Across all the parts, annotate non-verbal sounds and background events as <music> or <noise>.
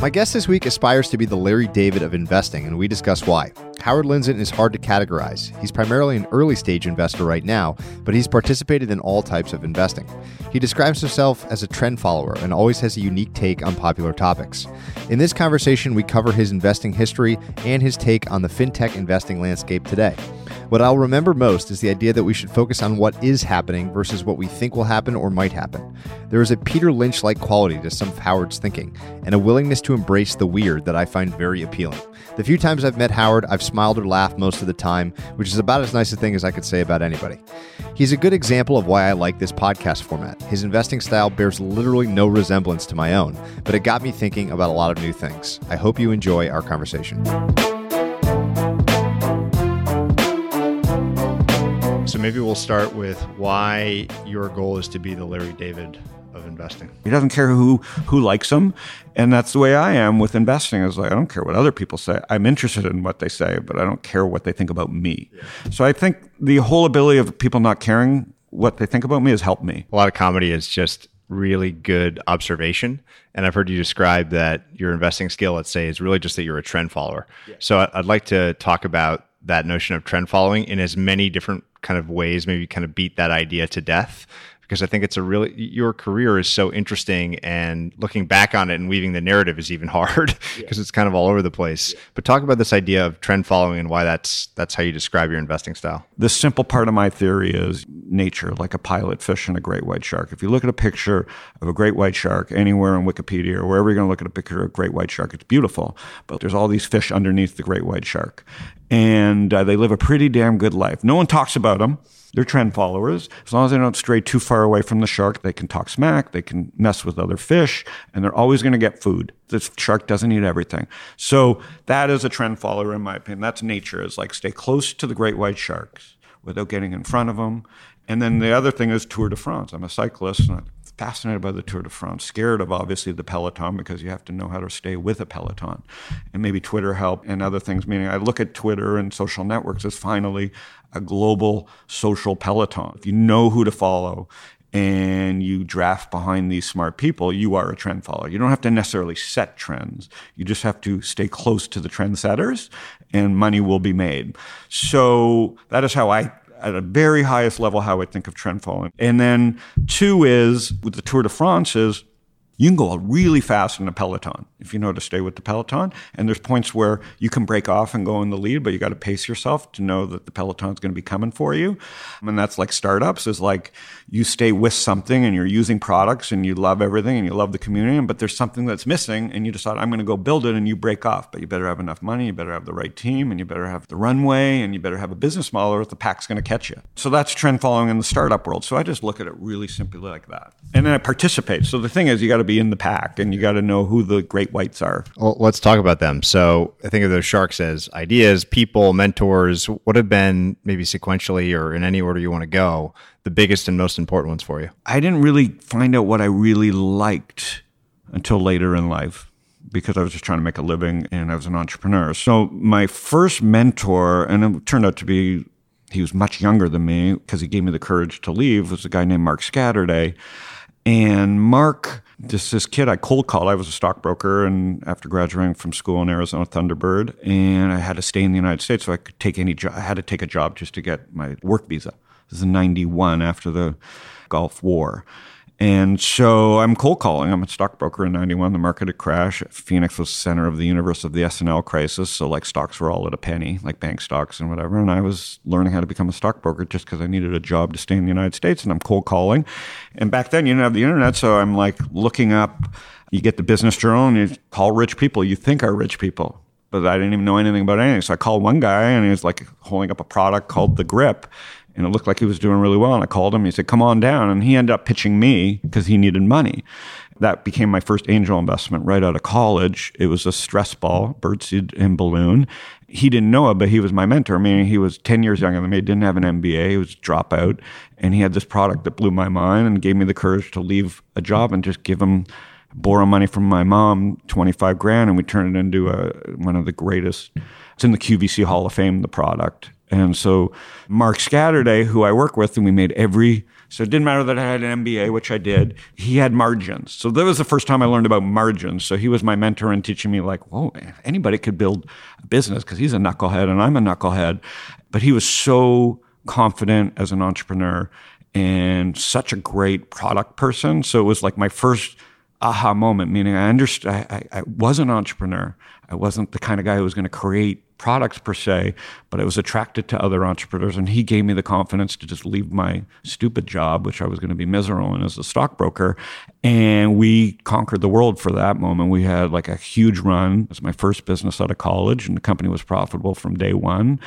My guest this week aspires to be the Larry David of investing, and we discuss why. Howard Lindzon is hard to categorize. He's primarily an early stage investor right now, but he's participated in all types of investing. He describes himself as a trend follower and always has a unique take on popular topics. In this conversation, we cover his investing history and his take on the fintech investing landscape today. What I'll remember most is the idea that we should focus on what is happening versus what we think will happen or might happen. There is a Peter Lynch like quality to some of Howard's thinking, and a willingness to embrace the weird that I find very appealing. The few times I've met Howard, I've smiled or laughed most of the time, which is about as nice a thing as I could say about anybody. He's a good example of why I like this podcast format. His investing style bears literally no resemblance to my own, but it got me thinking about a lot of new things. I hope you enjoy our conversation. So maybe we'll start with why your goal is to be the Larry David of investing. He doesn't care who who likes him, and that's the way I am with investing. Is like I don't care what other people say. I'm interested in what they say, but I don't care what they think about me. Yeah. So I think the whole ability of people not caring what they think about me has helped me. A lot of comedy is just really good observation. And I've heard you describe that your investing skill, let's say, is really just that you're a trend follower. Yeah. So I'd like to talk about that notion of trend following in as many different kind of ways, maybe kind of beat that idea to death because I think it's a really your career is so interesting and looking back on it and weaving the narrative is even <laughs> hard because yeah. it's kind of all over the place. Yeah. But talk about this idea of trend following and why that's that's how you describe your investing style. The simple part of my theory is nature, like a pilot fish and a great white shark. If you look at a picture of a great white shark anywhere on Wikipedia or wherever you're going to look at a picture of a great white shark, it's beautiful. But there's all these fish underneath the great white shark, and uh, they live a pretty damn good life. No one talks about them they're trend followers. As long as they don't stray too far away from the shark, they can talk smack, they can mess with other fish, and they're always going to get food. The shark doesn't eat everything. So that is a trend follower, in my opinion. That's nature, is like stay close to the great white sharks without getting in front of them. And then the other thing is Tour de France. I'm a cyclist, and fascinated by the Tour de France, scared of obviously the peloton because you have to know how to stay with a peloton. And maybe Twitter help and other things, meaning I look at Twitter and social networks as finally a global social peloton. If you know who to follow and you draft behind these smart people, you are a trend follower. You don't have to necessarily set trends. You just have to stay close to the trendsetters and money will be made. So that is how I at a very highest level how I think of trend following. And then two is with the Tour de France is you can go really fast in a peloton if you know to stay with the peloton. And there's points where you can break off and go in the lead, but you got to pace yourself to know that the peloton's going to be coming for you. And that's like startups is like you stay with something and you're using products and you love everything and you love the community, but there's something that's missing and you decide I'm going to go build it and you break off. But you better have enough money, you better have the right team, and you better have the runway and you better have a business model or the pack's going to catch you. So that's trend following in the startup world. So I just look at it really simply like that. And then I participate. So the thing is you got to be in the pack and you got to know who the great whites are. Well, let's talk about them. So I think of those sharks as ideas, people, mentors. What have been maybe sequentially or in any order you want to go, the biggest and most important ones for you? I didn't really find out what I really liked until later in life because I was just trying to make a living and I was an entrepreneur. So my first mentor, and it turned out to be he was much younger than me because he gave me the courage to leave, was a guy named Mark Scatterday. And Mark, just this kid I cold called. I was a stockbroker, and after graduating from school in Arizona Thunderbird, and I had to stay in the United States, so I could take any job. I had to take a job just to get my work visa. This is '91 after the Gulf War. And so I'm cold calling. I'm a stockbroker in 91. The market had crashed. Phoenix was center of the universe of the S&L crisis. So like stocks were all at a penny, like bank stocks and whatever. And I was learning how to become a stockbroker just because I needed a job to stay in the United States. And I'm cold calling. And back then you didn't have the internet. So I'm like looking up, you get the business journal and you call rich people you think are rich people. But I didn't even know anything about anything. So I called one guy and he was like holding up a product called the grip and it looked like he was doing really well. And I called him. He said, "Come on down." And he ended up pitching me because he needed money. That became my first angel investment right out of college. It was a stress ball, birdseed and balloon. He didn't know it, but he was my mentor. I mean, he was 10 years younger than me, didn't have an MBA, he was dropout, and he had this product that blew my mind and gave me the courage to leave a job and just give him borrow money from my mom, 25 grand, and we turned it into a, one of the greatest. It's in the QVC Hall of Fame, the product. And so Mark Scatterday, who I work with, and we made every so it didn't matter that I had an MBA, which I did. He had margins. So that was the first time I learned about margins. So he was my mentor in teaching me like, whoa, anybody could build a business because he's a knucklehead and I'm a knucklehead. But he was so confident as an entrepreneur and such a great product person. So it was like my first aha moment, meaning I understood I, I, I was an entrepreneur. I wasn't the kind of guy who was going to create products per se, but I was attracted to other entrepreneurs, and he gave me the confidence to just leave my stupid job, which I was going to be miserable in as a stockbroker. And we conquered the world for that moment. We had like a huge run. It was my first business out of college, and the company was profitable from day one.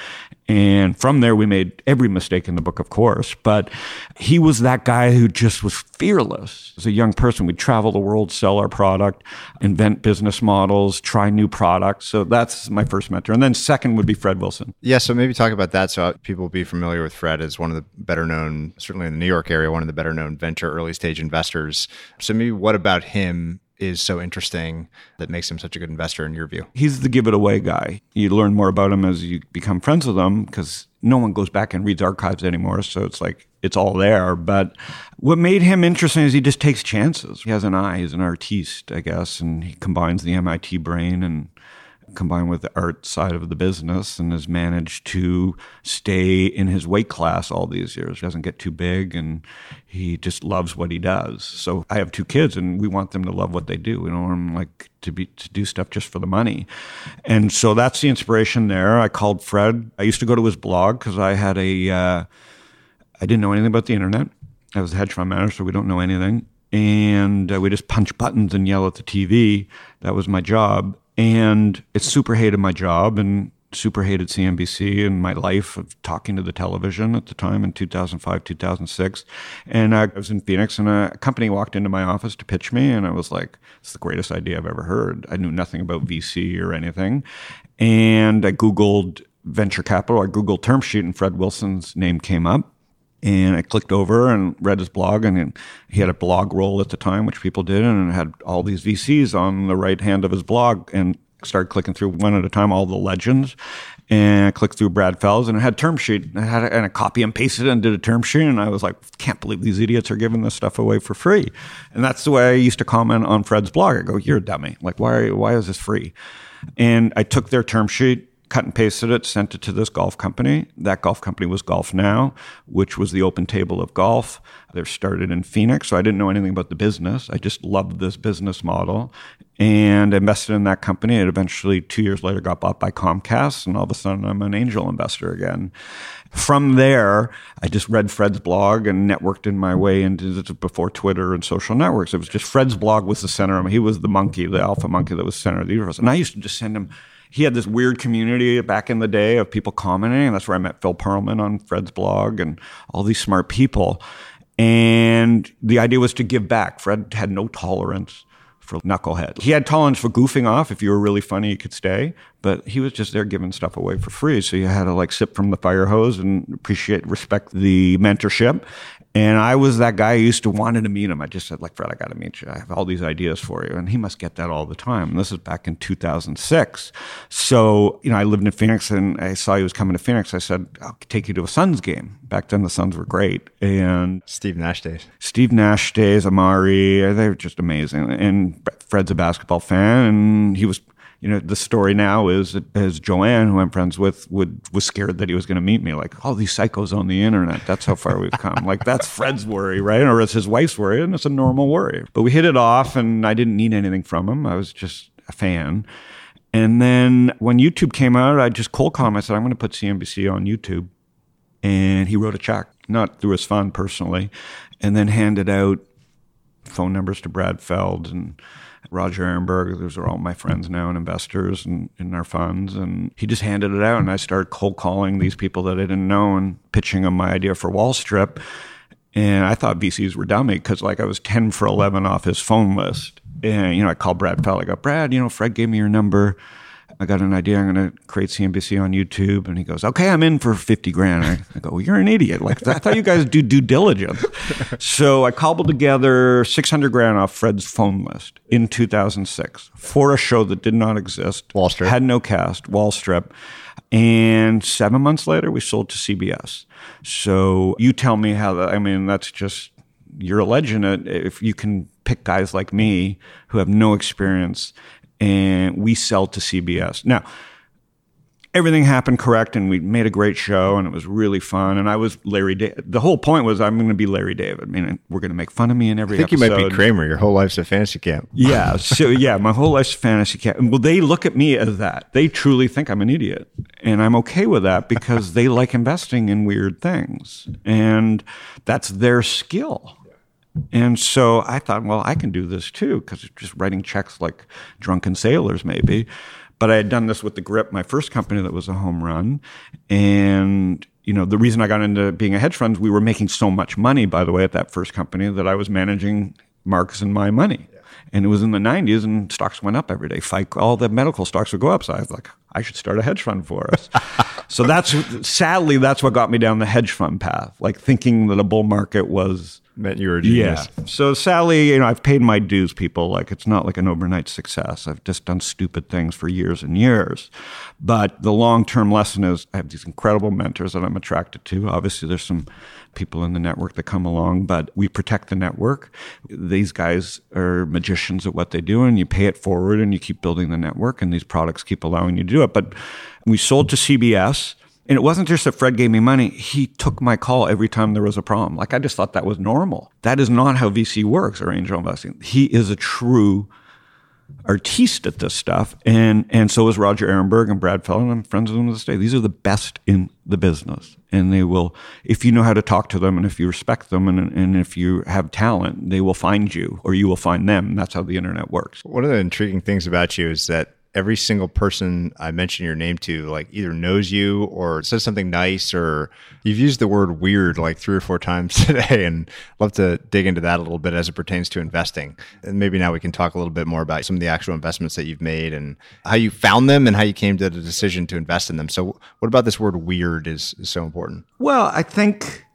And from there, we made every mistake in the book, of course. But he was that guy who just was fearless. As a young person, we'd travel the world, sell our product, invent business models, try new products. So that's my first mentor. And then second would be Fred Wilson. Yeah, so maybe talk about that so people will be familiar with Fred as one of the better known, certainly in the New York area, one of the better known venture early stage investors. So maybe what about him is so interesting that makes him such a good investor in your view? He's the give it away guy. You learn more about him as you become friends with him because no one goes back and reads archives anymore. So it's like it's all there. But what made him interesting is he just takes chances. He has an eye. He's an artiste, I guess, and he combines the MIT brain and combined with the art side of the business and has managed to stay in his weight class all these years. He doesn't get too big and he just loves what he does. So I have two kids and we want them to love what they do. We don't want them like to be to do stuff just for the money. And so that's the inspiration there. I called Fred. I used to go to his blog because I had a uh, I didn't know anything about the internet. I was a hedge fund manager, so we don't know anything. And uh, we just punch buttons and yell at the TV. That was my job and it super hated my job and super hated CNBC and my life of talking to the television at the time in 2005, 2006. And I was in Phoenix and a company walked into my office to pitch me. And I was like, it's the greatest idea I've ever heard. I knew nothing about VC or anything. And I Googled venture capital. I Googled term sheet and Fred Wilson's name came up. And I clicked over and read his blog, and he had a blog roll at the time, which people did, and had all these VCs on the right hand of his blog. And started clicking through one at a time all the legends, and I clicked through Brad Feld, and it had term sheet. And I had a, and I copy and pasted it and did a term sheet, and I was like, can't believe these idiots are giving this stuff away for free. And that's the way I used to comment on Fred's blog. I go, you're a dummy. Like, why? Why is this free? And I took their term sheet cut and pasted it, sent it to this golf company. That golf company was Golf Now, which was the open table of golf. They started in Phoenix, so I didn't know anything about the business. I just loved this business model and invested in that company. It eventually, two years later, got bought by Comcast, and all of a sudden, I'm an angel investor again. From there, I just read Fred's blog and networked in my way into before Twitter and social networks. It was just Fred's blog was the center of He was the monkey, the alpha monkey that was center of the universe. And I used to just send him he had this weird community back in the day of people commenting. And that's where I met Phil Pearlman on Fred's blog and all these smart people. And the idea was to give back. Fred had no tolerance for knucklehead. He had tolerance for goofing off. If you were really funny, you could stay. But he was just there giving stuff away for free. So you had to like sip from the fire hose and appreciate, respect the mentorship. And I was that guy who used to wanted to meet him. I just said, like, Fred, I got to meet you. I have all these ideas for you. And he must get that all the time. And this is back in 2006. So, you know, I lived in Phoenix and I saw he was coming to Phoenix. I said, I'll take you to a Suns game. Back then, the Suns were great. And Steve Nash days. Steve Nash days, Amar'e, they were just amazing. And Fred's a basketball fan and he was you know, the story now is as Joanne, who I'm friends with, would was scared that he was going to meet me. Like, all oh, these psychos on the internet. That's how far we've come. like, that's Fred's worry, right? Or it's his wife's worry, and it's a normal worry. But we hit it off, and I didn't need anything from him. I was just a fan. And then when YouTube came out, I just cold called him. I said, I'm going to put CNBC on YouTube. And he wrote a check, not through his fund personally, and then handed out phone numbers to Brad Feld and Roger Ehrenberg. Those are all my friends now and investors and in our funds. And he just handed it out. And I started cold calling these people that I didn't know and pitching them my idea for Wall Strip. And I thought VCs were dummy because like I was 10 for 11 off his phone list. And, you know, I called Brad Feld. I go, Brad, you know, Fred gave me your number. I got an idea. I'm going to create CNBC on YouTube. And he goes, okay, I'm in for 50 grand. I, I go, well, you're an idiot. Like, I thought you guys do due diligence. <laughs> so I cobbled together 600 grand off Fred's phone list in 2006 for a show that did not exist. Wall Strip. Had no cast, Wall Strip. And seven months later, we sold to CBS. So you tell me how that, I mean, that's just, you're a legend if you can pick guys like me who have no experience and we sell to CBS. Now, everything happened correct and we made a great show and it was really fun and i was larry da- the whole point was i'm going to be larry david. I mean we're going to make fun of me in every i think episode. you might be kramer. Your whole life's a fantasy camp. Yeah so yeah my whole life's a fantasy camp. Well they look at me as that. They truly think i'm an idiot and i'm okay with that because they like investing in weird things and that's their skill and so I thought, well, I can do this too, because just writing checks like drunken sailors, maybe. But I had done this with the Grip, my first company that was a home run. And, you know, the reason I got into being a hedge fund, we were making so much money, by the way, at that first company that I was managing Mark's and my money. And it was in the 90s and stocks went up every day. FICO, all the medical stocks would go up. So I was like, I should start a hedge fund for us. <laughs> so that's sadly, that's what got me down the hedge fund path, like thinking that a bull market was meant you were a genius. Yeah. So Sally, you know, I've paid my dues, people. Like it's not like an overnight success. I've just done stupid things for years and years. But the long term lesson is I have these incredible mentors that I'm attracted to. Obviously, there's some people in the network that come along, but we protect the network. These guys are magicians at what they do, and you pay it forward and you keep building the network, and these products keep allowing you to do it. But we sold to CBS and it wasn't just that Fred gave me money. He took my call every time there was a problem. Like I just thought that was normal. That is not how VC works or angel investing. He is a true artiste at this stuff. And and so is Roger Ehrenberg and Brad Feld. I'm friends with them to this day. These are the best in the business. And they will, if you know how to talk to them and if you respect them and, and if you have talent, they will find you or you will find them. That's how the internet works. One of the intriguing things about you is that every single person I mention your name to, like either knows you or says something nice, or you've used the word weird like three or four times <laughs> today. And love to dig into that a little bit as it pertains to investing. And maybe now we can talk a little bit more about some of the actual investments that you've made and how you found them and how you came to the decision to invest in them. So, what about this word weird is, is so important? Well, I think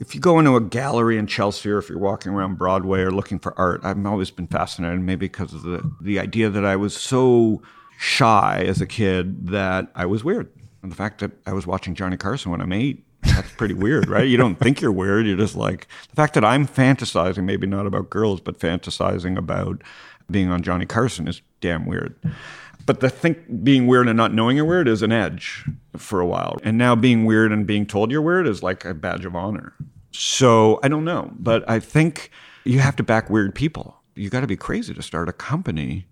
if you go into a gallery in Chelsea or if you're walking around Broadway or looking for art, I've always been fascinated, maybe because of the, the idea that I was so shy as a kid that I was weird. And the fact that I was watching Johnny Carson when I'm eight, that's pretty weird, right? You don't think you're weird. You're just like, the fact that I'm fantasizing, maybe not about girls, but fantasizing about being on Johnny Carson is damn weird. But the think being weird and not knowing you're weird is an edge for a while. And now being weird and being told you're weird is like a badge of honor. So I don't know, but I think you have to back weird people. You got to be crazy to start a company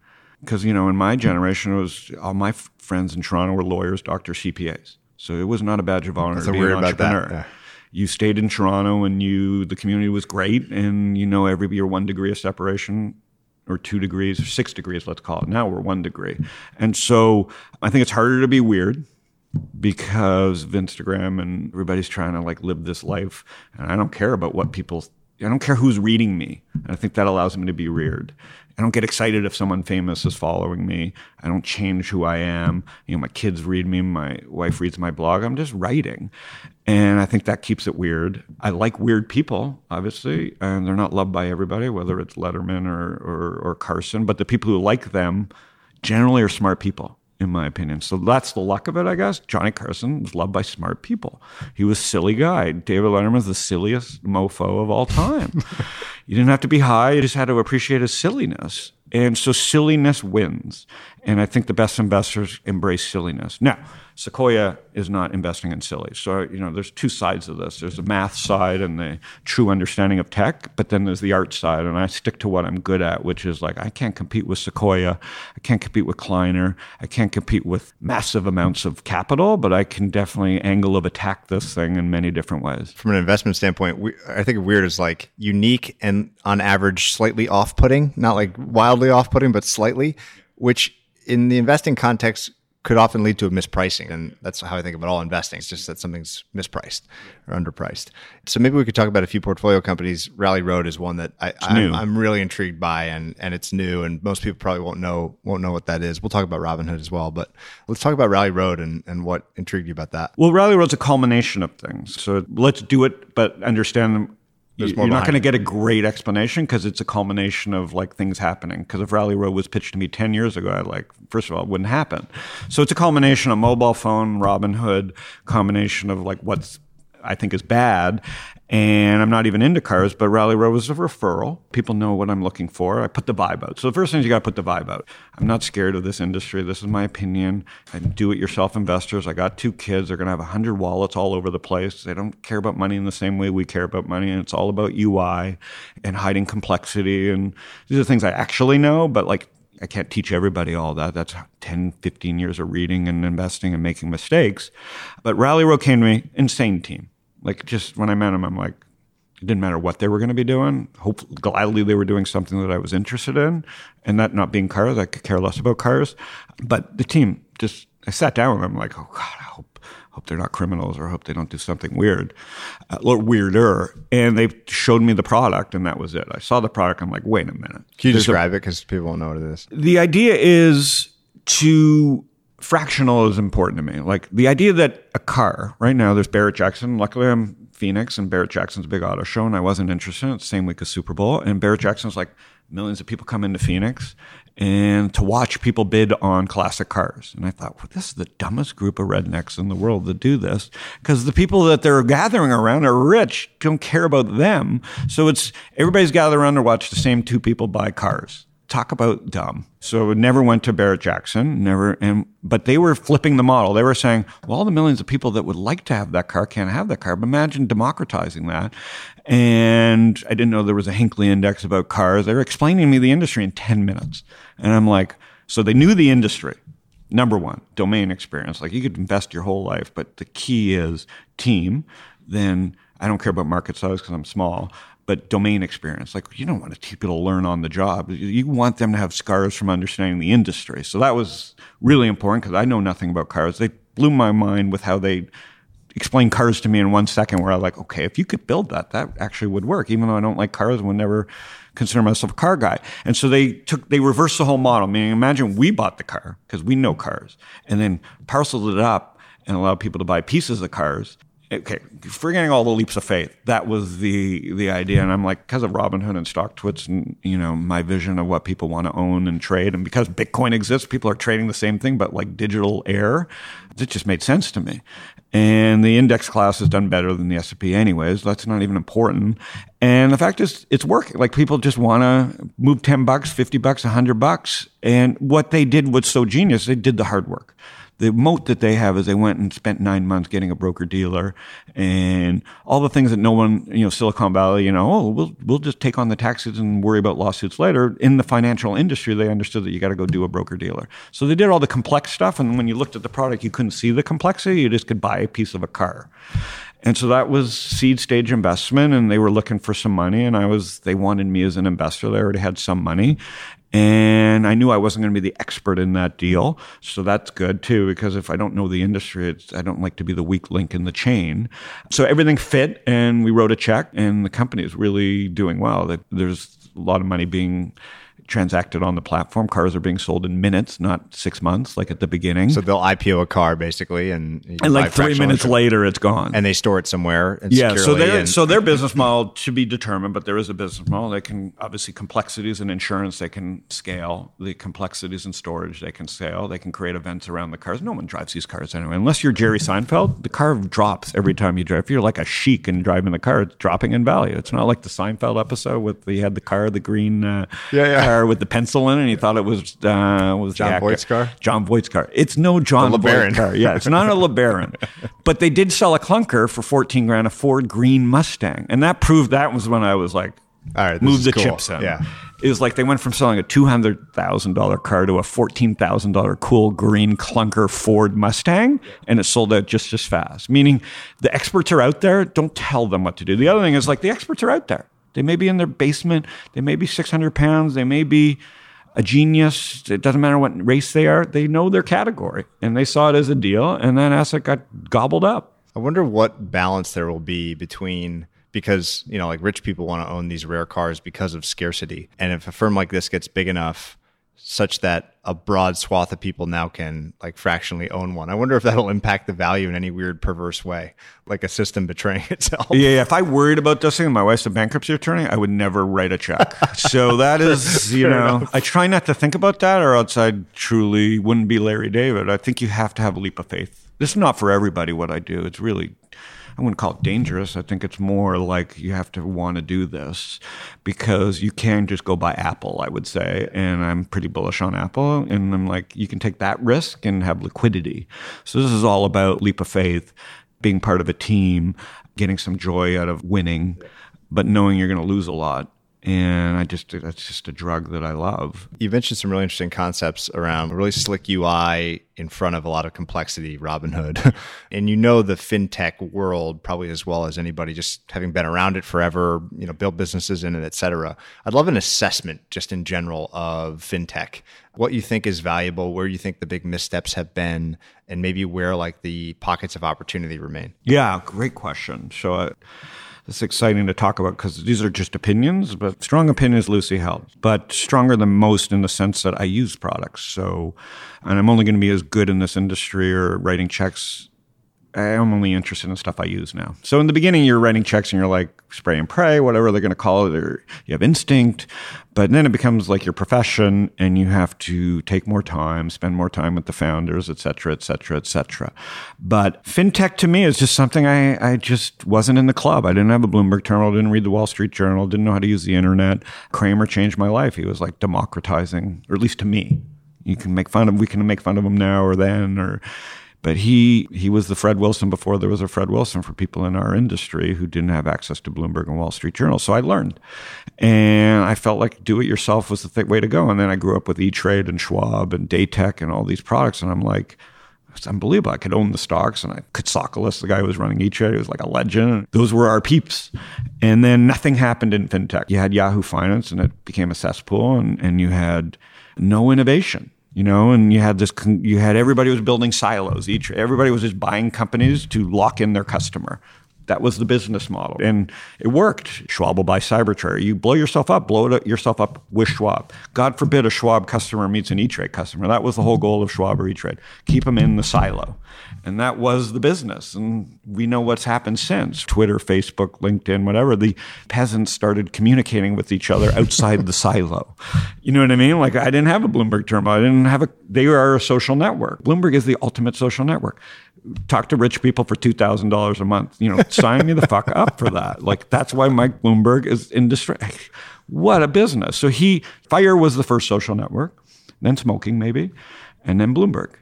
because you know in my generation it was all my f- friends in Toronto were lawyers, doctors, CPAs. So it was not a badge of honor to be an entrepreneur. Yeah. You stayed in Toronto and you the community was great and you know every year one degree of separation or two degrees or six degrees, let's call it. Now we're one degree. And so I think it's harder to be weird because of Instagram and everybody's trying to like live this life. And I don't care about what people I don't care who's reading me. And I think that allows me to be weird. I don't get excited if someone famous is following me. I don't change who I am. You know, my kids read me, my wife reads my blog. I'm just writing. And I think that keeps it weird. I like weird people, obviously, and they're not loved by everybody, whether it's Letterman or, or, or Carson, but the people who like them generally are smart people in my opinion. So that's the luck of it, I guess. Johnny Carson was loved by smart people. He was a silly guy. David Letterman was the silliest mofo of all time. <laughs> you didn't have to be high, you just had to appreciate his silliness. And so silliness wins. And I think the best investors embrace silliness. Now, Sequoia is not investing in silly. So, you know, there's two sides of this. There's the math side and the true understanding of tech, but then there's the art side. And I stick to what I'm good at, which is like I can't compete with Sequoia. I can't compete with Kleiner. I can't compete with massive amounts of capital, but I can definitely angle of attack this thing in many different ways. From an investment standpoint, we, I think weird is like unique and on average slightly off putting, not like wildly off putting, but slightly, which in the investing context could often lead to a mispricing. And that's how I think about all investing. It's just that something's mispriced or underpriced. So maybe we could talk about a few portfolio companies. Rally Road is one that I, I'm, I'm, really intrigued by and, and it's new and most people probably won't know won't know what that is. We'll talk about Robinhood as well, but let's talk about Rally Road and, and what intrigued you about that. Well, Rally Road's a culmination of things. So let's do it, but understand there's You're not going to get a great explanation because it's a culmination of like things happening. Because if Rally Road was pitched to me 10 years ago, I'd like, first of all, it wouldn't happen. So it's a culmination of mobile phone, Robinhood, combination of like what's I think is bad. And I'm not even into cars, but Rally Road was a referral. People know what I'm looking for. I put the vibe out. So the first thing is you got to put the vibe out. I'm not scared of this industry. This is my opinion. I'm do-it-yourself investors. I got two kids. They're going to have 100 wallets all over the place. They don't care about money in the same way we care about money. And it's all about UI and hiding complexity. And these are things I actually know, but like I can't teach everybody all that. That's 10, 15 years of reading and investing and making mistakes. But Rally Road came to me, insane team like just when I met them, I'm like, it didn't matter what they were going to be doing. Hopefully, gladly they were doing something that I was interested in, and that not being cars, I could care less about cars. But the team just, I sat down with them like, oh God, I hope hope they're not criminals or hope they don't do something weird uh, or weirder. And they showed me the product, and that was it. I saw the product. I'm like, wait a minute. Can you There's describe a, it because people won't know what it is? The idea is to fractional is important to me. Like the idea that a car, right now, there's Barrett Jackson. Luckily, I'm Phoenix, and Barrett Jackson's a big auto show, and I wasn't interested. It's the same week as Super Bowl. And Barrett Jackson's like, millions of people come into Phoenix and to watch people bid on classic cars. And I thought, well, this is the dumbest group of rednecks in the world to do this because the people that they're gathering around are rich, don't care about them. So it's everybody's gathered around to watch the same two people buy cars talk about dumb. So it never went to Barrett Jackson, never, and but they were flipping the model. They were saying, well, all the millions of people that would like to have that car can't have that car. But imagine democratizing that. And I didn't know there was a Hinckley index about cars. They were explaining to me the industry in 10 minutes. And I'm like, so they knew the industry. Number one, domain experience. Like you could invest your whole life, but the key is team. Then I don't care about market size because I'm small but domain experience. Like you don't want to teach people to learn on the job. You want them to have scars from understanding the industry. So that was really important because I know nothing about cars. They blew my mind with how they explained cars to me in one second. Where I was like, okay, if you could build that, that actually would work. Even though I don't like cars, and would never consider myself a car guy. And so they took they reversed the whole model. Meaning, imagine we bought the car because we know cars, and then parceled it up and allowed people to buy pieces of cars okay, forgetting all the leaps of faith, that was the the idea. And I'm like, because of Robinhood and StockTwits and you know my vision of what people want to own and trade, and because Bitcoin exists, people are trading the same thing, but like digital air. It just made sense to me. And the index class has done better than the S&P anyways. That's not even important. And the fact is, it's working. Like people just want to move 10 bucks, 50 bucks, 100 bucks. And what they did was so genius. They did the hard work the moat that they have is they went and spent nine months getting a broker dealer and all the things that no one, you know, Silicon Valley, you know, oh, we'll, we'll just take on the taxes and worry about lawsuits later. In the financial industry, they understood that you got to go do a broker dealer. So they did all the complex stuff. And when you looked at the product, you couldn't see the complexity. You just could buy a piece of a car. And so that was seed stage investment and they were looking for some money and I was, they wanted me as an investor. They already had some money. And I knew I wasn't going to be the expert in that deal. So that's good too, because if I don't know the industry, I don't like to be the weak link in the chain. So everything fit and we wrote a check and the company is really doing well. There's a lot of money being transacted on the platform. Cars are being sold in minutes, not six months, like at the beginning. So they'll IPO a car basically, and and like three minutes later, it's gone, and they store it somewhere. yeah. So their and- so their business model to be determined, but there is a business model. They can obviously complexities in insurance. They can scale the complexities in storage. They can scale. They can create events around the cars. No one drives these cars anyway, unless you're Jerry Seinfeld. The car drops every time you drive. If you're like a chic and driving the car, it's dropping in value. It's not like the Seinfeld episode with he had the car, the green uh, yeah, yeah. car car with the pencil in it. and He thought it was uh, was Jon Voight's car? Jon Voight's car. It's no John LeBaron. Car. Yeah, it's not a LeBaron. <laughs> but they did sell a clunker for 14 grand, a Ford Green Mustang. And that proved that was when I was like, All right, move the cool. chips in. Yeah. It was like they went from selling a $200,000 car to a $14,000 cool green clunker Ford Mustang, and it sold out just as fast. Meaning the experts are out there, don't tell them what to do. The other thing is like the experts are out there. They may be in their basement, they may be 600 pounds, they may be a genius. It doesn't matter what race they are, they know their category, and they saw it as a deal, and that asset got gobbled up. I wonder what balance there will be between because you know like rich people want to own these rare cars because of scarcity, and if a firm like this gets big enough such that a broad swath of people now can like fractionally own one. I wonder if that'll impact the value in any weird perverse way, like a system betraying <laughs> itself. Yeah, yeah, if I worried about this thing, my wife's a bankruptcy attorney, I would never write a check. so that <laughs> is, you know, I try not to think about that, or else I truly wouldn't be Larry David. I think you have to have a leap of faith. This is not for everybody what I do. It's really, I wouldn't call it dangerous. I think it's more like you have to want to do this because you can just go buy Apple, I would say. And I'm pretty bullish on Apple. And I'm like, you can take that risk and have liquidity. So this is all about leap of faith, being part of a team, getting some joy out of winning, but knowing you're going to lose a lot. And I just, that's just a drug that I love. You mentioned some really interesting concepts around really slick UI in front of a lot of complexity, Robinhood. <laughs> and you know the fintech world probably as well as anybody, just having been around it forever, you know, built businesses in it, et cetera. I'd love an assessment just in general of fintech, what you think is valuable, where you think the big missteps have been, and maybe where like the pockets of opportunity remain. Yeah, great question. So uh, it's exciting to talk about because these are just opinions, but strong opinions loosely held, but stronger than most in the sense that I use products. So, and I'm only going to be as good in this industry or writing checks. I'm only interested in stuff I use now. So in the beginning, you're writing checks and you're like spray and pray, whatever they're going to call it, or you have instinct. But then it becomes like your profession and you have to take more time, spend more time with the founders, et cetera, et cetera, et cetera. But fintech to me is just something I, I just wasn't in the club. I didn't have a Bloomberg terminal, didn't read the Wall Street Journal, didn't know how to use the internet. Cramer changed my life. He was like democratizing, or at least to me. You can make fun of, we can make fun of him now or then, or, but he he was the Fred Wilson before there was a Fred Wilson for people in our industry who didn't have access to Bloomberg and Wall Street Journal. So I learned, and I felt like do it yourself was the th- way to go. And then I grew up with E Trade and Schwab and Datek and all these products, and I'm like. It's unbelievable. I could own the stocks, and I could Katsakalis, the guy who was running E Trade, he was like a legend. Those were our peeps. And then nothing happened in fintech. You had Yahoo Finance, and it became a cesspool, and, and you had no innovation you know and you had this you had everybody was building silos. Each everybody was just buying companies to lock in their customer that was the business model. And it worked. Schwab will buy cybertray you blow yourself up blow yourself up with schwab. God forbid a schwab customer meets an e-trade customer. That was the whole goal of schwab or e-trade. Keep them in the silo. And that was the business. And we know what's happened since. Twitter facebook linkedin whatever. The peasants started communicating with each other outside the <laughs> silo. You know what i mean? Like i didn't have a bloomberg terminal. I didn't have a they are a social network. Bloomberg is the ultimate social network talk to rich people for two thousand dollars a month. You know, sign me the fuck up for that. Like that's why Mike Bloomberg is in distress. What a business! So he Fire was the first social network, then smoking maybe, and then Bloomberg.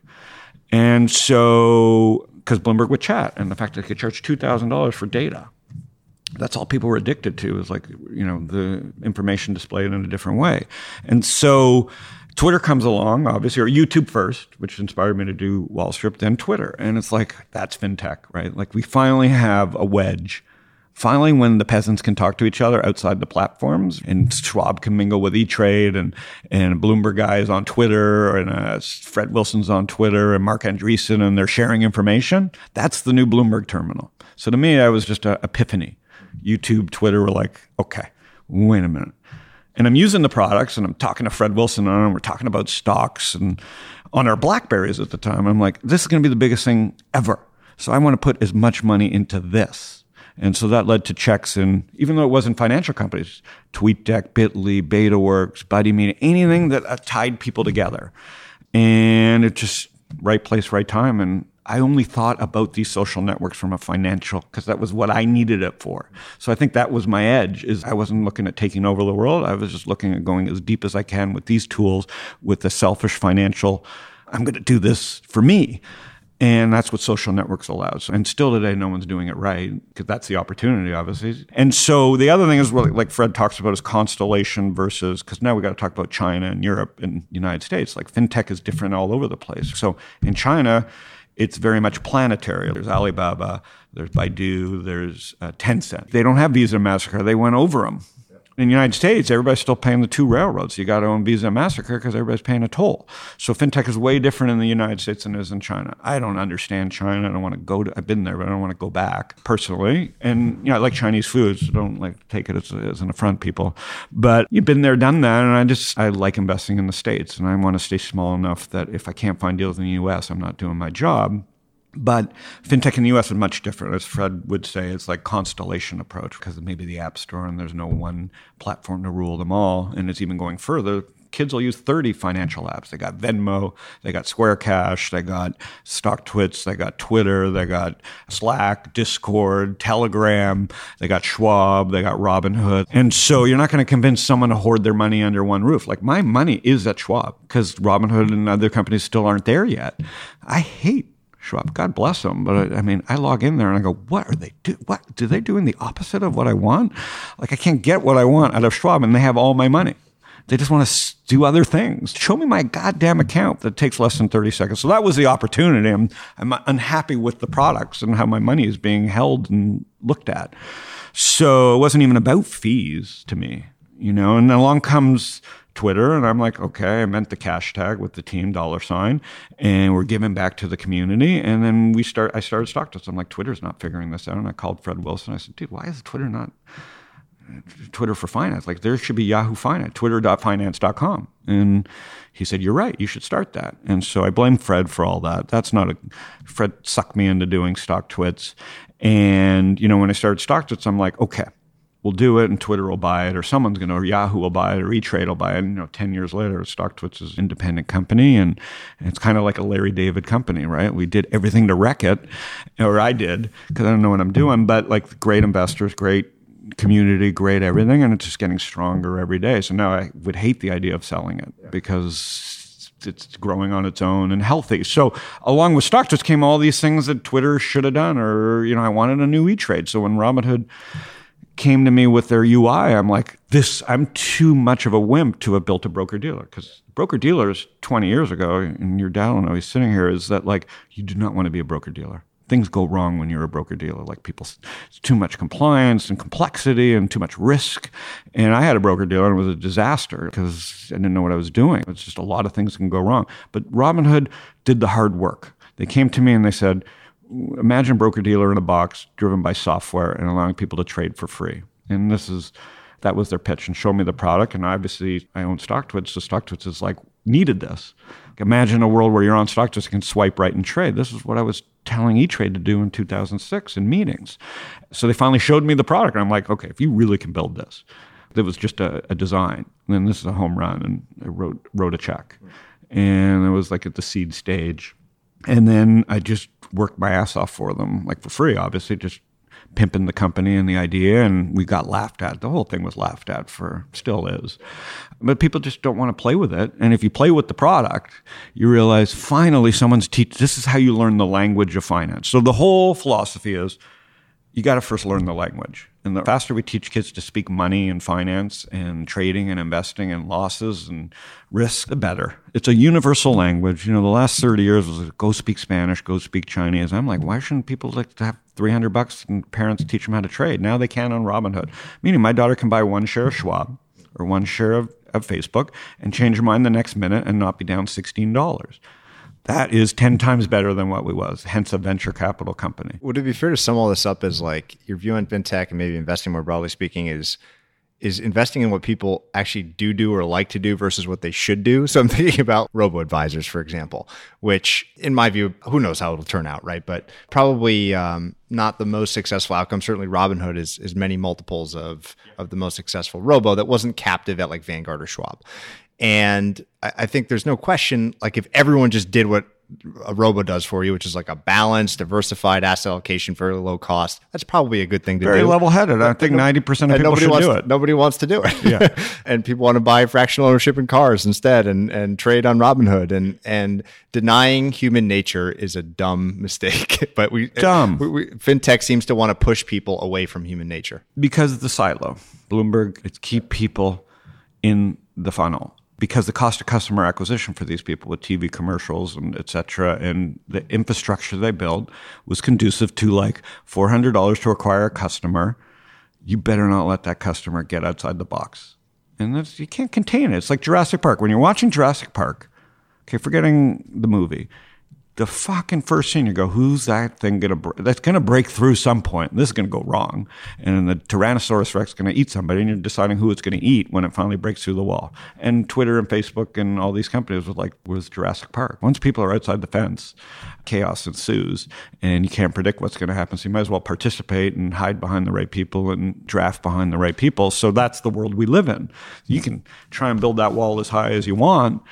And so because Bloomberg would chat, and the fact that they could charge two thousand dollars for data. That's all people were addicted to is like, you know, the information displayed in a different way. And so Twitter comes along, obviously, or YouTube first, which inspired me to do Wall Strip, then Twitter. And it's like, that's fintech, right? Like we finally have a wedge. Finally, when the peasants can talk to each other outside the platforms and Schwab can mingle with E-Trade and, and Bloomberg guys on Twitter and uh, Fred Wilson's on Twitter and Marc Andreessen and they're sharing information, that's the new Bloomberg terminal. So to me, that was just an epiphany. YouTube, Twitter were like, okay, wait a minute and I'm using the products and I'm talking to Fred Wilson and we're talking about stocks and on our Blackberries at the time. I'm like, this is going to be the biggest thing ever. So I want to put as much money into this. And so that led to checks in, even though it wasn't financial companies, TweetDeck, Bitly, BetaWorks, Buddy Media, anything that uh, tied people together. And it just right place, right time. And I only thought about these social networks from a financial because that was what I needed it for. So I think that was my edge is I wasn't looking at taking over the world. I was just looking at going as deep as I can with these tools with the selfish financial I'm going to do this for me. And that's what social networks allows. And still today, no one's doing it right because that's the opportunity, obviously. And so the other thing is, really, like Fred talks about, is constellation versus, because now we got to talk about China and Europe and United States. Like fintech is different all over the place. So in China, it's very much planetary. There's Alibaba, there's Baidu, there's uh, Tencent. They don't have Visa Mastercard. They went over them in the United States, everybody's still paying the two railroads. You got to own Visa and MasterCard because everybody's paying a toll. So fintech is way different in the United States than it is in China. I don't understand China. I don't want to go to, I've been there, but I don't want to go back personally. And, you know, I like Chinese food, so don't like take it as, as an affront, people. But you've been there, done that. And I just, I like investing in the States and I want to stay small enough that if I can't find deals in the US, I'm not doing my job. But fintech in the US is much different. As Fred would say, it's like constellation approach because maybe the App Store and there's no one platform to rule them all. And it's even going further. Kids will use 30 financial apps. They got Venmo, they got Square Cash, they got StockTwits, they got Twitter, they got Slack, Discord, Telegram, they got Schwab, they got Robinhood. And so you're not going to convince someone to hoard their money under one roof. Like my money is at Schwab because Robinhood and other companies still aren't there yet. I hate Schwab. God bless them. But I, I, mean, I log in there and I go, what are they do? What do they doing the opposite of what I want? Like I can't get what I want out of Schwab, and they have all my money. They just want to do other things. Show me my goddamn account that takes less than 30 seconds. So that was the opportunity. I'm, I'm unhappy with the products and how my money is being held and looked at. So it wasn't even about fees to me, you know, and then along comes Twitter, and I'm like, okay, I meant the cash tag with the team dollar sign, and we're giving back to the community. And then we start. I started StockTwits. I'm like, Twitter's not figuring this out. And I called Fred Wilson. I said, dude, why is Twitter not Twitter for finance? Like there should be Yahoo Finance, Twitter.finance.com. And he said, you're right. You should start that. And so I blame Fred for all that. That's not a Fred sucked me into doing stock StockTwits. And you know, when I started stock StockTwits, I'm like, okay will do it and Twitter will buy it or someone's going to, or Yahoo will buy it or E-Trade will buy it. And, you know, 10 years later, StockTwits is an independent company and, and it's kind of like a Larry David company, right? We did everything to wreck it, or I did because I don't know what I'm doing, but like great investors, great community, great everything. And it's just getting stronger every day. So now I would hate the idea of selling it because it's growing on its own and healthy. So along with StockTwits came all these things that Twitter should have done, or you know, I wanted a new E Trade. So when Robinhood came to me with their UI, I'm like, this, I'm too much of a wimp to have built a broker dealer. Because broker dealers 20 years ago, and your dad will know he's sitting here, is that like, you do not want to be a broker dealer. Things go wrong when you're a broker dealer. Like people, it's too much compliance and complexity and too much risk. And I had a broker dealer and it was a disaster because I didn't know what I was doing. It's just a lot of things can go wrong. But Robinhood did the hard work. They came to me and they said, imagine broker dealer in a box driven by software and allowing people to trade for free. And this is that was their pitch and show me the product. And obviously, I own StockTwits, so StockTwits is like needed this. Imagine a world where you're on StockTwits and can swipe right and trade. This is what I was telling E-Trade to do in 2006 in meetings. So they finally showed me the product, and I'm like, okay, if you really can build this, that was just a, a design. then this is a home run, and I wrote wrote a check, and it was like at the seed stage, and then I just worked my ass off for them, like for free, obviously, just pimping the company and the idea. And we got laughed at. The whole thing was laughed at for, still is. But people just don't want to play with it. And if you play with the product, you realize finally someone's teach. This is how you learn the language of finance. So the whole philosophy is you got to first learn the language. And the faster we teach kids to speak money and finance and trading and investing and losses and risk, the better. It's a universal language. You know, the last 30 years was go speak Spanish, go speak Chinese. I'm like, why shouldn't people like to have 300 bucks and parents teach them how to trade? Now they can on Robinhood. Meaning my daughter can buy one share of Schwab or one share of, of Facebook and change her mind the next minute and not be down $16 that is 10 times better than what we was, hence a venture capital company. Would it be fair to sum all this up as like your view on fintech and maybe investing more broadly speaking is is investing in what people actually do do or like to do versus what they should do. So I'm <laughs> thinking about robo advisors, for example, which in my view, who knows how it'll turn out, right? But probably um, not the most successful outcome. Certainly Robinhood is, is many multiples of, of the most successful robo that wasn't captive at like Vanguard or Schwab. And I, I think there's no question, like if everyone just did what a robo does for you, which is like a balanced, diversified asset allocation, very low cost, that's probably a good thing to Very do. level headed. I think 90% of and people nobody should wants do it. nobody wants to do it. Yeah. <laughs> and people want to buy fractional ownership in cars instead and and trade on Robinhood and and denying human nature is a dumb <laughs> mistake. <laughs> but we Dumb. we, we, fintech seems to want to push people away from human nature. because of the silo. Bloomberg, it's keep people in the funnel because the cost of customer acquisition for these people with TV commercials and et cetera, and the infrastructure they built was conducive to like $400 to acquire a customer. You better not let that customer get outside the box. And you can't contain it. It's like Jurassic Park. When you're watching Jurassic Park, okay, forgetting the movie, the fucking first scene, you go, who's that thing gonna? That's gonna break through some point. This is gonna go wrong, and the Tyrannosaurus Rex is gonna eat somebody, and you're deciding who it's gonna eat when it finally breaks through the wall. And Twitter and Facebook and all these companies was like, was Jurassic Park. Once people are outside the fence, chaos ensues, and you can't predict what's gonna happen. So you might as well participate and hide behind the right people and draft behind the right people. So that's the world we live in. You can try and build that wall as high as you want.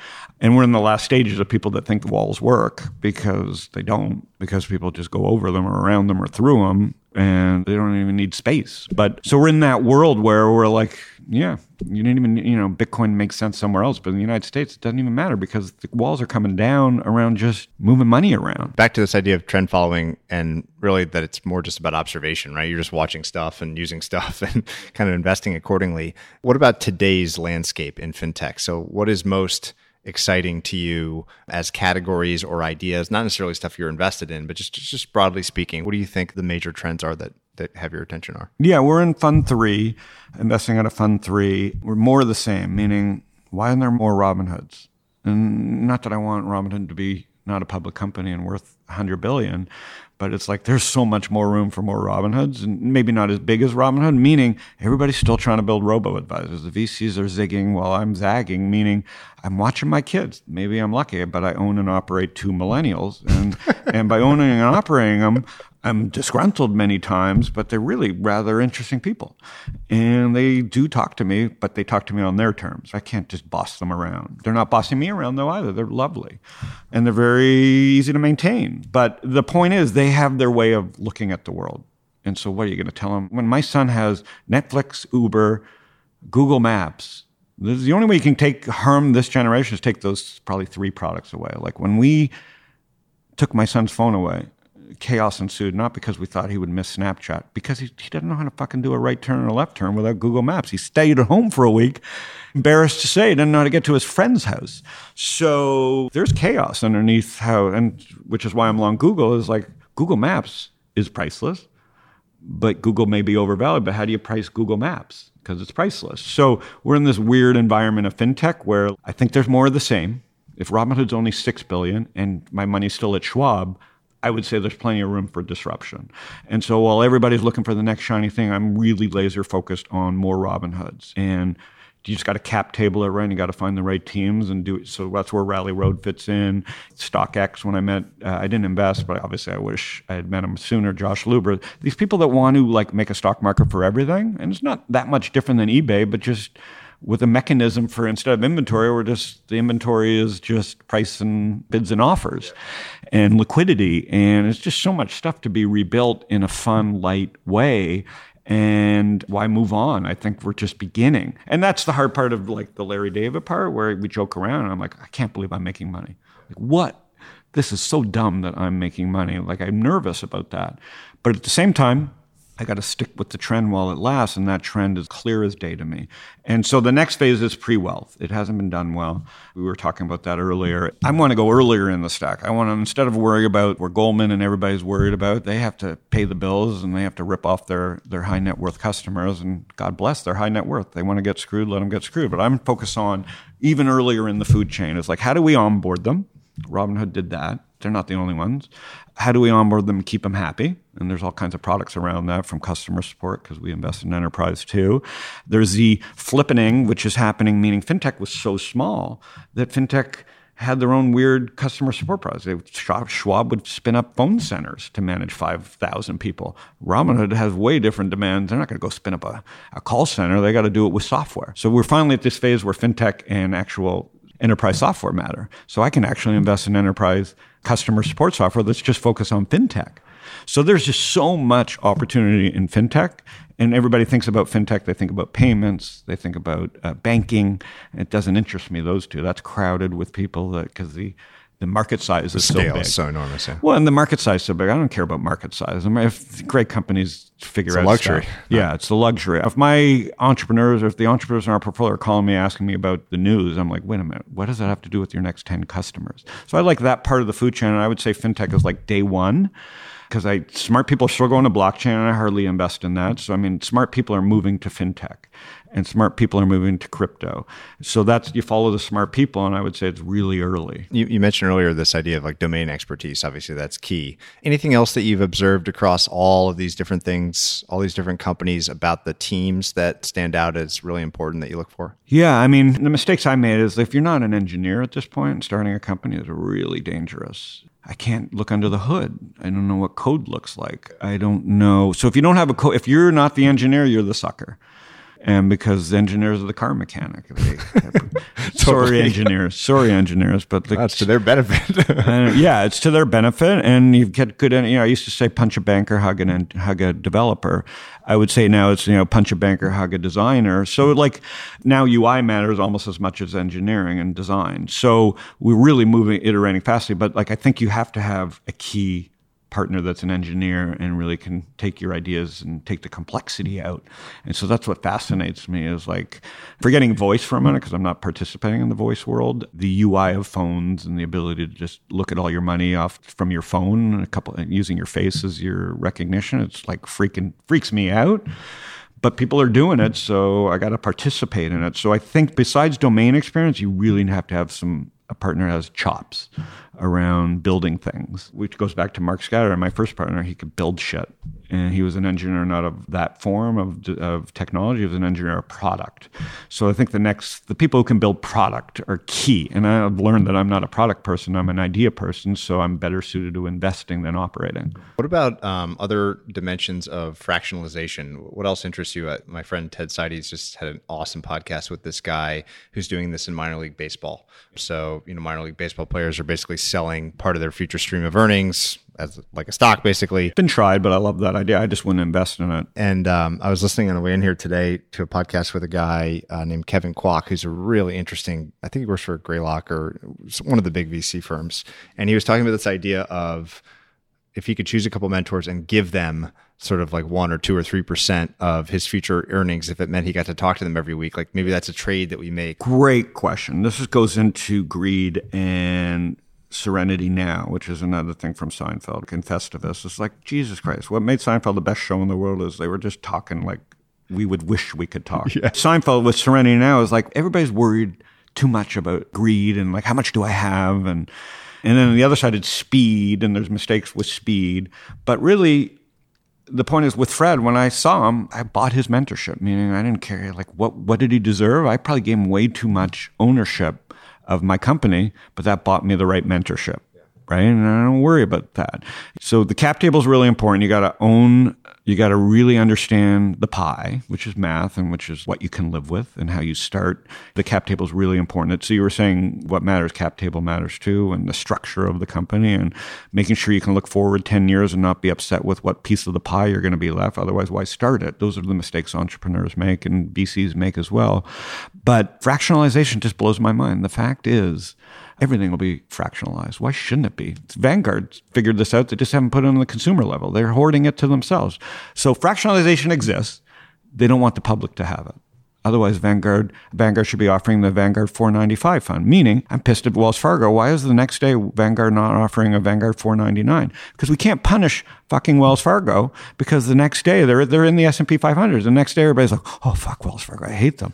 And we're in the last stages of people that think the walls work because they don't, because people just go over them or around them or through them and they don't even need space. But so we're in that world where we're like, yeah, you didn't even, you know, Bitcoin makes sense somewhere else. But in the United States, it doesn't even matter because the walls are coming down around just moving money around. Back to this idea of trend following and really that it's more just about observation, right? You're just watching stuff and using <laughs> stuff and kind of investing accordingly. What about today's landscape in fintech? So what is most exciting to you as categories or ideas, not necessarily stuff you're invested in, but just just broadly speaking, what do you think the major trends are that that have your attention are? Yeah, we're in fund three, investing out of fund three. We're more the same, meaning why aren't there more Robinhoods? And not that I want Robinhood to be not a public company and worth 100 billion, but it's like there's so much more room for more Robinhoods and maybe not as big as Robinhood, meaning everybody's still trying to build robo advisors. The VCs are zigging while I'm zagging, meaning I'm watching my kids. Maybe I'm lucky, but I own and operate two millennials. And, and by owning and operating them, I'm disgruntled many times, but they're really rather interesting people. And they do talk to me, but they talk to me on their terms. I can't just boss them around. They're not bossing me around, though, either. They're lovely. And they're very easy to maintain. But the point is, they have their way of looking at the world. And so, what are you going to tell them? When my son has Netflix, Uber, Google Maps, this is the only way you can take harm this generation is take those probably three products away. Like when we took my son's phone away, chaos ensued, not because we thought he would miss Snapchat, because he, he didn't know how to fucking do a right turn and a left turn without Google Maps. He stayed at home for a week, embarrassed to say, he didn't know how to get to his friend's house. So there's chaos underneath how, and which is why I'm long Google, is like Google Maps is priceless, but Google may be overvalued. But how do you price Google Maps? Because it's priceless. So we're in this weird environment of fintech where I think there's more of the same. If Robinhood's only six billion and my money's still at Schwab, I would say there's plenty of room for disruption. And so while everybody's looking for the next shiny thing, I'm really laser focused on more Robinhoods. And you just got to cap table it right. And you got to find the right teams and do it. So that's where Rally Road fits in. StockX, when I met, uh, I didn't invest, but obviously I wish I had met him sooner. Josh Luber, these people that want to like make a stock market for everything, and it's not that much different than eBay, but just with a mechanism for instead of inventory, we're just the inventory is just price and bids and offers and liquidity. And it's just so much stuff to be rebuilt in a fun, light way. And why move on? I think we're just beginning. And that's the hard part of like the Larry David part where we joke around and I'm like, I can't believe I'm making money. Like, what? This is so dumb that I'm making money. Like, I'm nervous about that. But at the same time, I got to stick with the trend while it lasts, and that trend is clear as day to me. And so the next phase is pre wealth. It hasn't been done well. We were talking about that earlier. I want to go earlier in the stack. I want to, instead of worry about where Goldman and everybody's worried about, they have to pay the bills and they have to rip off their, their high net worth customers. And God bless their high net worth. They want to get screwed, let them get screwed. But I'm focused on even earlier in the food chain. It's like, how do we onboard them? Robinhood did that. They're not the only ones. How do we onboard them and keep them happy? And there's all kinds of products around that from customer support because we invest in enterprise too. There's the flippening, which is happening, meaning fintech was so small that fintech had their own weird customer support products. Schwab would spin up phone centers to manage 5,000 people. Robinhood has way different demands. They're not going to go spin up a, a call center. They got to do it with software. So we're finally at this phase where fintech and actual enterprise software matter. So I can actually invest in enterprise customer support software Let's just focus on fintech. So there's just so much opportunity in fintech. And everybody thinks about fintech, they think about payments, they think about uh, banking. It doesn't interest me, those two. That's crowded with people because the the market size is so big. is so enormous. Yeah. Well, and the market size is so big. I don't care about market size. I mean, if great companies figure It's out luxury. stuff- yeah, it's the luxury. If my entrepreneurs or if the entrepreneurs in our portfolio are calling me asking me about the news, I'm like, wait a minute, what does that have to do with your next 10 customers? So I like that part of the food chain. And I would say fintech is like day one because I smart people are still going to blockchain and I hardly invest in that. So I mean, smart people are moving to fintech and smart people are moving to crypto. So that's you follow the smart people, and I would say it's really early. You, you mentioned earlier this idea of like domain expertise. Obviously, that's key. Anything else that you've observed across all of these different things, all these different companies about the teams that stand out as really important that you look for? Yeah, I mean, the mistakes I made is if you're not an engineer at this point, starting a company is really dangerous. I can't look under the hood. I don't know what code looks like. I don't know. So if you don't have a code, if you're not the engineer, you're the sucker. And because engineers are the car mechanic, they, <laughs> sorry engineers, sorry engineers, but the, That's to their benefit. <laughs> uh, yeah, it's to their benefit, and you get good. You know, I used to say punch a banker, hug an hug a developer. I would say now it's you know punch a banker, hug a designer. So like now UI matters almost as much as engineering and design. So we're really moving, iterating fastly. But like I think you have to have a key partner that's an engineer and really can take your ideas and take the complexity out. And so that's what fascinates me is like forgetting voice for a minute because I'm not participating in the voice world, the UI of phones and the ability to just look at all your money off from your phone, a couple using your face as your recognition. It's like freaking freaks me out. But people are doing it, so I got to participate in it. So I think besides domain experience, you really have to have some a partner has chops around building things, which goes back to Mark Scatter, my first partner. He could build shit, and he was an engineer not of that form of of technology. He was an engineer of product. So I think the next the people who can build product are key. And I've learned that I'm not a product person. I'm an idea person. So I'm better suited to investing than operating. What about um, other dimensions of fractionalization? What else interests you? Uh, my friend Ted Seides just had an awesome podcast with this guy who's doing this in minor league baseball. So, you know, minor league baseball players are basically selling part of their future stream of earnings as like a stock, basically. Been tried, but I love that idea. I just wouldn't invest in it. And um, I was listening on the way in here today to a podcast with a guy uh, named Kevin Kwok, who's a really interesting. I think he works for Greylock or one of the big VC firms, and he was talking about this idea of if he could choose a couple mentors and give them sort of like one or two or three percent of his future earnings, if it meant he got to talk to them every week, like maybe that's a trade that we make. Great question. This goes into greed and Serenity Now, which is another thing from Seinfeld and Festivus. It's like, Jesus Christ, what made Seinfeld the best show in the world is they were just talking like we would wish we could talk. <laughs> Yeah. Seinfeld with Serenity Now is like everybody's worried too much about greed and like how much do I have and and then on the other side it's speed and there's mistakes with speed. But really the point is with Fred, when I saw him, I bought his mentorship, meaning I didn't care like what what did he deserve? I probably gave him way too much ownership of my company, but that bought me the right mentorship. Right. And I don't worry about that. So the cap table is really important. You got to own, you got to really understand the pie, which is math and which is what you can live with and how you start. The cap table is really important. So you were saying what matters, cap table matters too, and the structure of the company and making sure you can look forward 10 years and not be upset with what piece of the pie you're going to be left. Otherwise, why start it? Those are the mistakes entrepreneurs make and VCs make as well. But fractionalization just blows my mind. The fact is, everything will be fractionalized. Why shouldn't it be? Vanguard figured this out. They just haven't put it on the consumer level. They're hoarding it to themselves. So fractionalization exists. They don't want the public to have it. Otherwise, Vanguard Vanguard should be offering the Vanguard 495 fund. Meaning, I'm pissed at Wells Fargo. Why is the next day Vanguard not offering a Vanguard 499? Because we can't punish fucking Wells Fargo because the next day they're they're in the S&P 500. The next day everybody's like, oh fuck Wells Fargo, I hate them.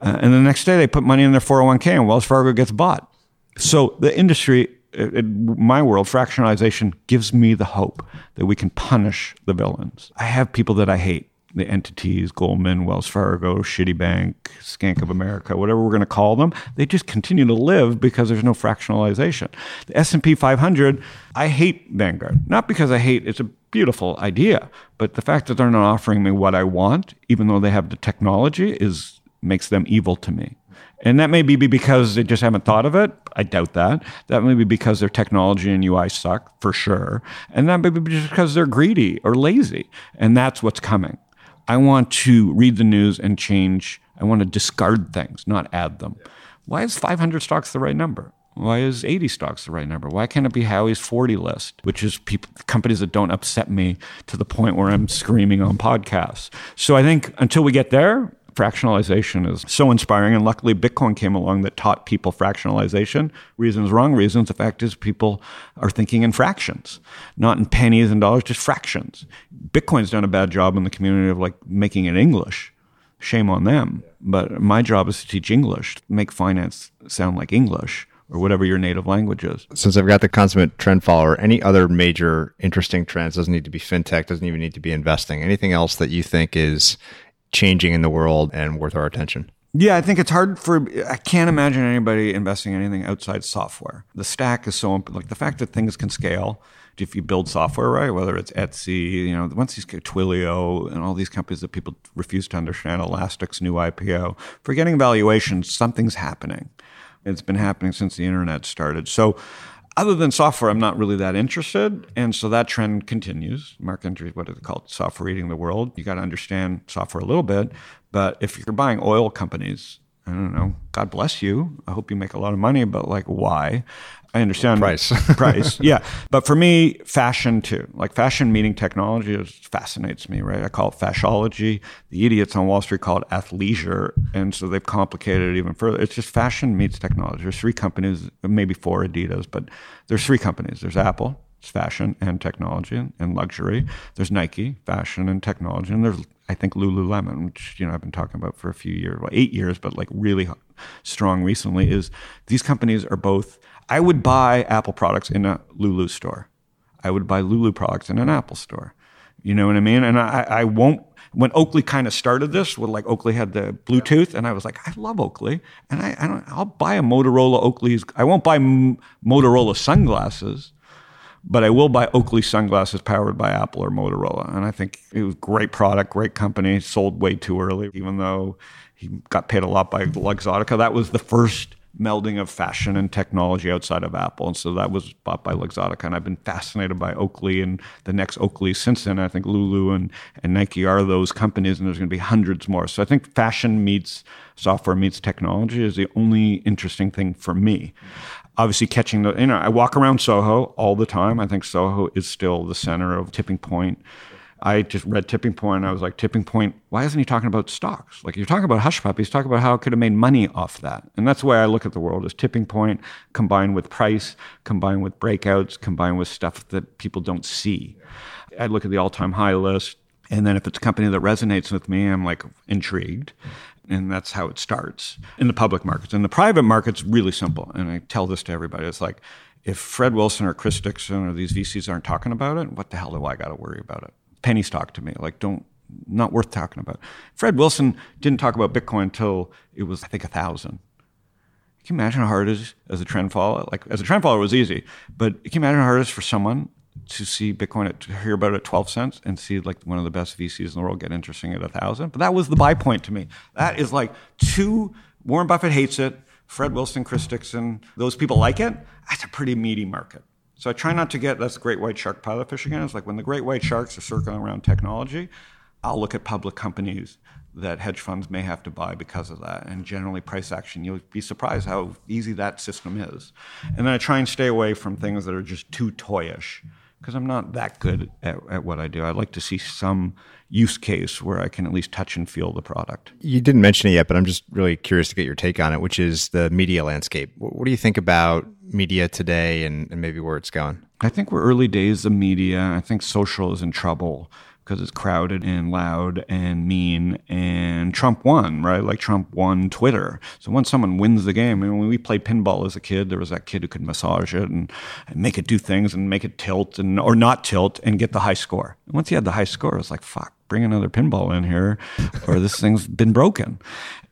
Uh, and the next day they put money in their 401k and Wells Fargo gets bought. So the industry, uh, in my world, fractionalization gives me the hope that we can punish the villains. I have people that I hate, the entities, Goldman, Wells Fargo, Shitty Bank, Skank of America, whatever we're going to call them. They just continue to live because there's no fractionalization. The S&P 500, I hate Vanguard, not because I hate it's a beautiful idea, but the fact that they're not offering me what I want, even though they have the technology, is makes them evil to me. And that may be because they just haven't thought of it. I doubt that. That may be because their technology and UI suck, for sure. And that may be just because they're greedy or lazy. And that's what's coming. I want to read the news and change. I want to discard things, not add them. Why is 500 stocks the right number? Why is 80 stocks the right number? Why can't it be Howie's 40 list, which is people, companies that don't upset me to the point where I'm screaming on podcasts? So I think until we get there, fractionalization is so inspiring. And luckily, Bitcoin came along that taught people fractionalization. Reasons, wrong reasons. The fact is, people are thinking in fractions, not in pennies and dollars, just fractions. Bitcoin's done a bad job in the community of like making it English. Shame on them. But my job is to teach English, make finance sound like English or whatever your native language is. Since I've got the consummate trend follower, any other major interesting trends doesn't need to be fintech, doesn't even need to be investing. Anything else that you think is changing in the world and worth our attention? Yeah, I think it's hard for. I can't imagine anybody investing in anything outside software. The stack is so like the fact that things can scale. If you build software right, whether it's Etsy, you know, once these Twilio and all these companies that people refuse to understand, Elastic's new IPO, forgetting valuation, something's happening. It's been happening since the internet started. So other than software, I'm not really that interested. And so that trend continues. Marc Andreessen, what is it called? Software eating the world. You got to understand software a little bit. But if you're buying oil companies, I don't know. God bless you. I hope you make a lot of money, but like, why? I understand price. <laughs> price, yeah. But for me, fashion too. Like fashion meeting technology is, fascinates me, right? I call it fashology. The idiots on Wall Street call it athleisure, and so they've complicated it even further. It's just fashion meets technology. There's three companies, maybe four Adidas, but there's three companies. There's Apple, it's fashion and technology and luxury. There's Nike, fashion and technology, and there's I think Lululemon, which you know I've been talking about for a few years, well, eight years, but like really strong recently. Is these companies are both I would buy Apple products in a Lulu store. I would buy Lulu products in an Apple store. You know what I mean? And I, I won't. When Oakley kind of started this, with like Oakley had the Bluetooth, and I was like, I love Oakley, and I, I don't. I'll buy a Motorola Oakley's. I won't buy M- Motorola sunglasses, but I will buy Oakley sunglasses powered by Apple or Motorola. And I think it was great product, great company. Sold way too early, even though he got paid a lot by Luxottica. That was the first melding of fashion and technology outside of Apple. And so that was bought by Luxottica. And I've been fascinated by Oakley and the next Oakley since then. I think Lulu and, and Nike are those companies, and there's going to be hundreds more. So I think fashion meets software meets technology is the only interesting thing for me. Obviously, catching the, you know, I walk around Soho all the time. I think Soho is still the center of tipping point I just read Tipping Point. I was like, Tipping Point, why isn't he talking about stocks? Like, you're talking about hush puppies, talk about how it could have made money off that. And that's the way I look at the world is Tipping Point combined with price, combined with breakouts, combined with stuff that people don't see. I look at the all time high list. And then if it's a company that resonates with me, I'm like intrigued. And that's how it starts in the public markets. In the private markets, really simple. And I tell this to everybody. It's like, if Fred Wilson or Chris Dixon or these VCs aren't talking about it, what the hell do I got to worry about it? Penny stock to me. Like, don't not worth talking about. Fred Wilson didn't talk about Bitcoin until it was, I think, a thousand. Can you imagine how hard it is as a trend follower? Like as a trend follower, it was easy, but can you imagine how hard it is for someone to see Bitcoin at, to hear about it at 12 cents and see like one of the best VCs in the world get interesting at a thousand? But that was the buy point to me. That is like two. Warren Buffett hates it. Fred Wilson, Chris Dixon, those people like it. That's a pretty meaty market. So I try not to get that's the great white shark pilot fish again. It's like when the great white sharks are circling around technology, I'll look at public companies that hedge funds may have to buy because of that. And generally, price action, you'll be surprised how easy that system is. And then I try and stay away from things that are just too toyish because I'm not that good at, at, what I do. I'd like to see some use case where I can at least touch and feel the product. You didn't mention it yet, but I'm just really curious to get your take on it, which is the media landscape. What do you think about media today and, and maybe where it's going? I think we're early days of media. I think social is in trouble because it's crowded and loud and mean. And Trump won, right? Like Trump won Twitter. So once someone wins the game, I mean, when we played pinball as a kid, there was that kid who could massage it and, and make it do things and make it tilt and or not tilt and get the high score. And once he had the high score, it was like, fuck, bring another pinball in here, or this thing's been broken.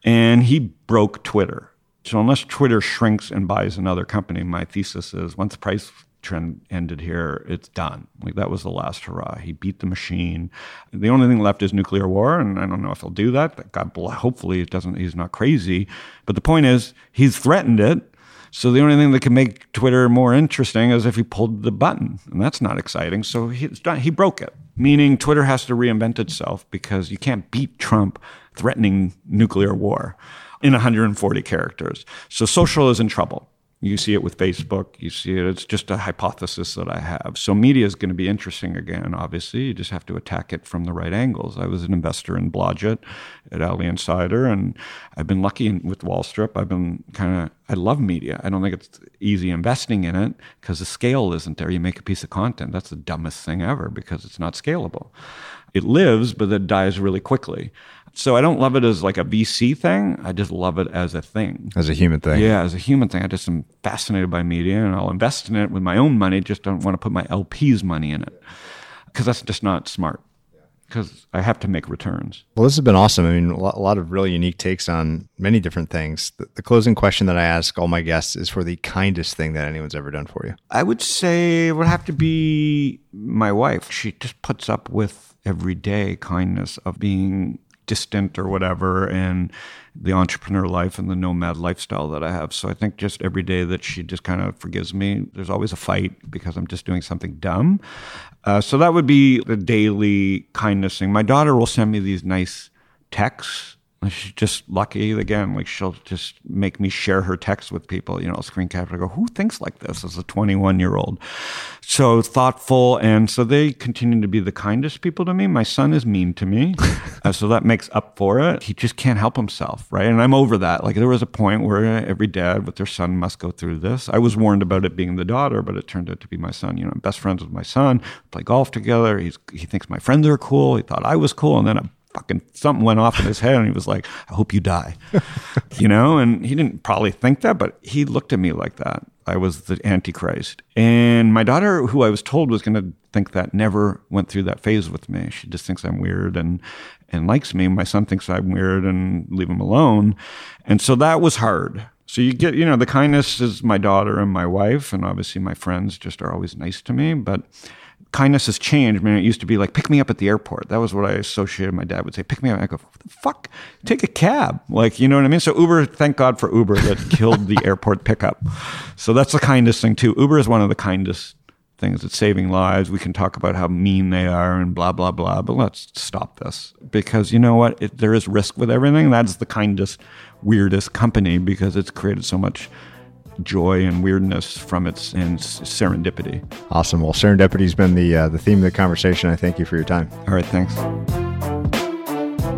And he broke Twitter. So unless Twitter shrinks and buys another company, my thesis is once the price trend ended here. It's done. Like that was the last hurrah. He beat the machine. The only thing left is nuclear war, and I don't know if he'll do that. God, hopefully, it doesn't. He's not crazy. But the point is, he's threatened it. So the only thing that can make Twitter more interesting is if he pulled the button, and that's not exciting. So he, he broke it, meaning Twitter has to reinvent itself because you can't beat Trump threatening nuclear war in 140 characters. So social is in trouble. You see it with Facebook. You see it. It's just a hypothesis that I have. So media is going to be interesting again. Obviously, you just have to attack it from the right angles. I was an investor in Blodget at Alley Insider, and I've been lucky with Wallstrip. I've been kind of. I love media. I don't think it's easy investing in it because the scale isn't there. You make a piece of content. That's the dumbest thing ever because it's not scalable. It lives, but it dies really quickly. So I don't love it as like a VC thing. I just love it as a thing. As a human thing. Yeah, as a human thing. I just am fascinated by media and I'll invest in it with my own money. Just don't want to put my LP's money in it because that's just not smart. Because I have to make returns. Well, this has been awesome. I mean, a lot of really unique takes on many different things. The, the closing question that I ask all my guests is for the kindest thing that anyone's ever done for you. I would say it would have to be my wife. She just puts up with everyday kindness of being distant or whatever and the entrepreneur life and the nomad lifestyle that I have. So I think just every day that she just kind of forgives me, there's always a fight because I'm just doing something dumb. Uh, so that would be the daily kindness thing. My daughter will send me these nice texts She's just lucky again. Like she'll just make me share her text with people. You know, screen capture. I go, who thinks like this as a 21 year old? So thoughtful, and so they continue to be the kindest people to me. My son is mean to me, <laughs> uh, so that makes up for it. He just can't help himself, right? And I'm over that. Like there was a point where every dad with their son must go through this. I was warned about it being the daughter, but it turned out to be my son. You know, I'm best friends with my son. Play golf together. He's he thinks my friends are cool. He thought I was cool, and then a fucking something went off in his head and he was like, I hope you die. <laughs> you know, and he didn't probably think that, but he looked at me like that. I was the Antichrist. And my daughter, who I was told was going to think that, never went through that phase with me. She just thinks I'm weird and and likes me. My son thinks I'm weird and leave him alone. And so that was hard. So you get, you know, the kindness is my daughter and my wife, and obviously my friends just are always nice to me. But kindness has changed. I mean, it used to be like, pick me up at the airport. That was what I associated. My dad would say, pick me up. I go, fuck, take a cab. Like, you know what I mean? So Uber, thank God for Uber that <laughs> killed the airport pickup. So that's the kindest thing too. Uber is one of the kindest things. It's saving lives. We can talk about how mean they are and blah, blah, blah, but let's stop this because you know what? It, there is risk with everything. That's the kindest, weirdest company because it's created so much joy and weirdness from its and serendipity. Awesome. Well, serendipity's been the uh, the theme of the conversation. I thank you for your time. All right, thanks.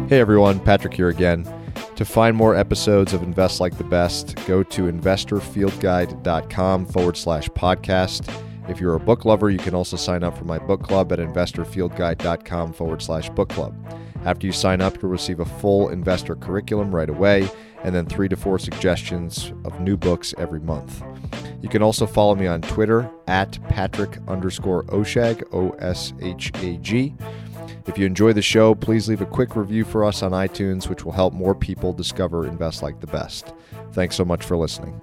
Hey everyone, Patrick here again. To find more episodes of Invest Like the Best, go to investorfieldguide.com forward slash podcast. If you're a book lover, you can also sign up for my book club at investorfieldguide.com forward slash book club. After you sign up, you'll receive a full investor curriculum right away and then three to four suggestions of new books every month. You can also follow me on Twitter at Patrick underscore Oshag, O S H A G. If you enjoy the show, please leave a quick review for us on iTunes, which will help more people discover Invest Like the Best. Thanks so much for listening.